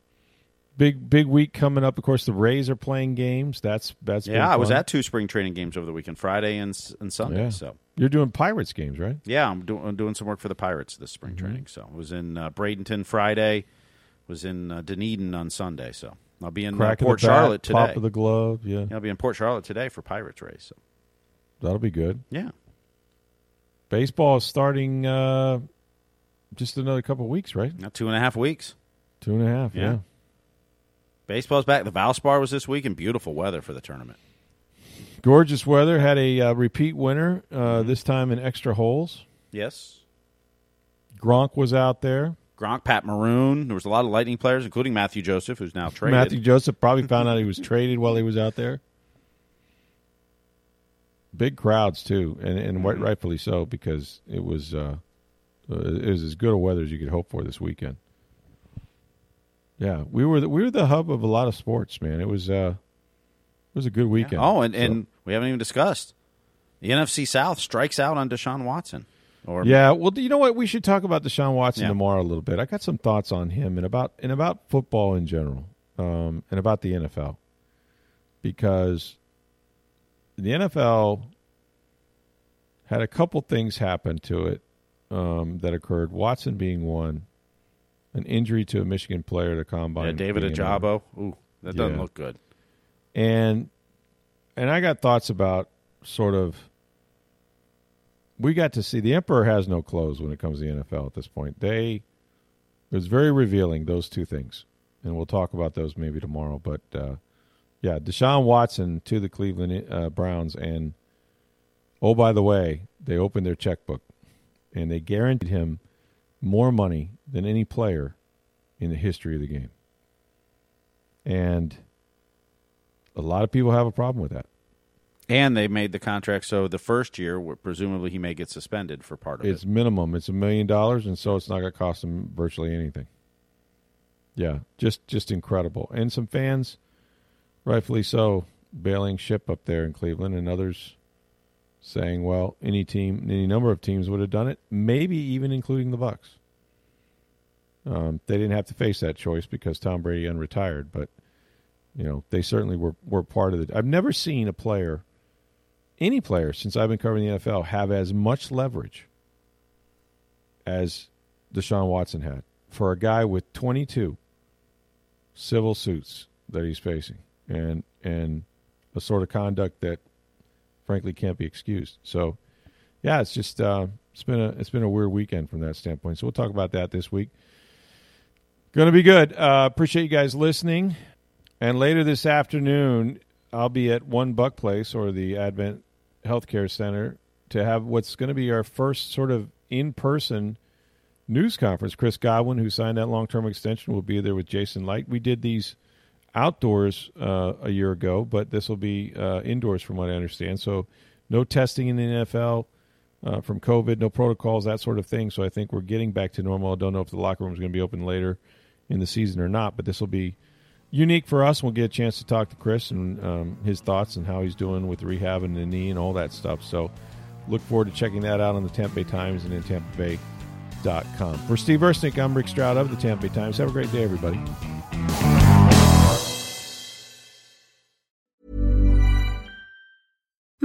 big big week coming up. Of course, the Rays are playing games. That's that's yeah. I was at two spring training games over the weekend, Friday and and Sunday. Yeah. So you're doing Pirates games, right? Yeah, I'm, do- I'm doing some work for the Pirates this spring mm-hmm. training. So I was in uh, Bradenton Friday, was in uh, Dunedin on Sunday. So I'll be in uh, Port bat, Charlotte today. Top of the glove, yeah. yeah. I'll be in Port Charlotte today for Pirates race. So that'll be good. Yeah. Baseball is starting uh, just another couple weeks, right? Now two and a half weeks. Two and a half, yeah. yeah. Baseball's back. The Valspar was this week, and beautiful weather for the tournament. Gorgeous weather. Had a uh, repeat winner uh, mm-hmm. this time in extra holes. Yes. Gronk was out there. Gronk, Pat Maroon. There was a lot of Lightning players, including Mathieu Joseph, who's now traded. Mathieu Joseph probably found out he was traded while he was out there. Big crowds too, and and mm-hmm. rightfully so because it was uh, it was as good a weather as you could hope for this weekend. Yeah, we were the, we were the hub of a lot of sports, man. It was uh, it was a good weekend. Yeah. Oh, and, so. and we haven't even discussed the NFC South strikes out on Deshaun Watson. Or yeah, well, you know what? We should talk about Deshaun Watson yeah. tomorrow a little bit. I got some thoughts on him and about and about football in general, um, and about the NFL, because the NFL had a couple things happen to it um, that occurred. Watson being one, an injury to a Michigan player at a combine. Yeah, David Ojabo. Ooh, that doesn't yeah. look good. And and I got thoughts about sort of. We got to see the emperor has no clothes when it comes to the NFL at this point. They it was very revealing those two things, and we'll talk about those maybe tomorrow. But uh, yeah, Deshaun Watson to the Cleveland uh, Browns, and oh by the way, they opened their checkbook and they guaranteed him more money than any player in the history of the game. And a lot of people have a problem with that. And they made the contract so the first year, presumably, he may get suspended for part of it's it. It's minimum. It's a million dollars, and so it's not going to cost him virtually anything. Yeah, just just incredible. And some fans, rightfully so, bailing ship up there in Cleveland, and others saying, well, any team, any number of teams would have done it, maybe even including the Bucs. Um, they didn't have to face that choice because Tom Brady unretired, but you know they certainly were were part of it. I've never seen a player, any player since I've been covering the NFL, have as much leverage as Deshaun Watson had for a guy with 22 civil suits that he's facing, and and a sort of conduct that frankly can't be excused. So, yeah, it's just uh, it's been a it's been a weird weekend from that standpoint. So we'll talk about that this week. Going to be good. Uh, appreciate you guys listening. And later this afternoon, I'll be at One Buc Place or the Advent Healthcare Center to have what's going to be our first sort of in person news conference. Chris Godwin, who signed that long term extension, will be there with Jason Licht. We did these outdoors uh, a year ago, but this will be uh, indoors from what I understand. So no testing in the NFL uh, from COVID, no protocols, that sort of thing. So I think we're getting back to normal. I don't know if the locker room is going to be open later in the season or not, but this will be unique for us. We'll get a chance to talk to Chris and um, his thoughts and how he's doing with rehab and the knee and all that stuff. So look forward to checking that out on the Tampa Bay Times and in Tampa Bay.com. For Steve Versnick, I'm Rick Stroud of the Tampa Bay Times. Have a great day, everybody.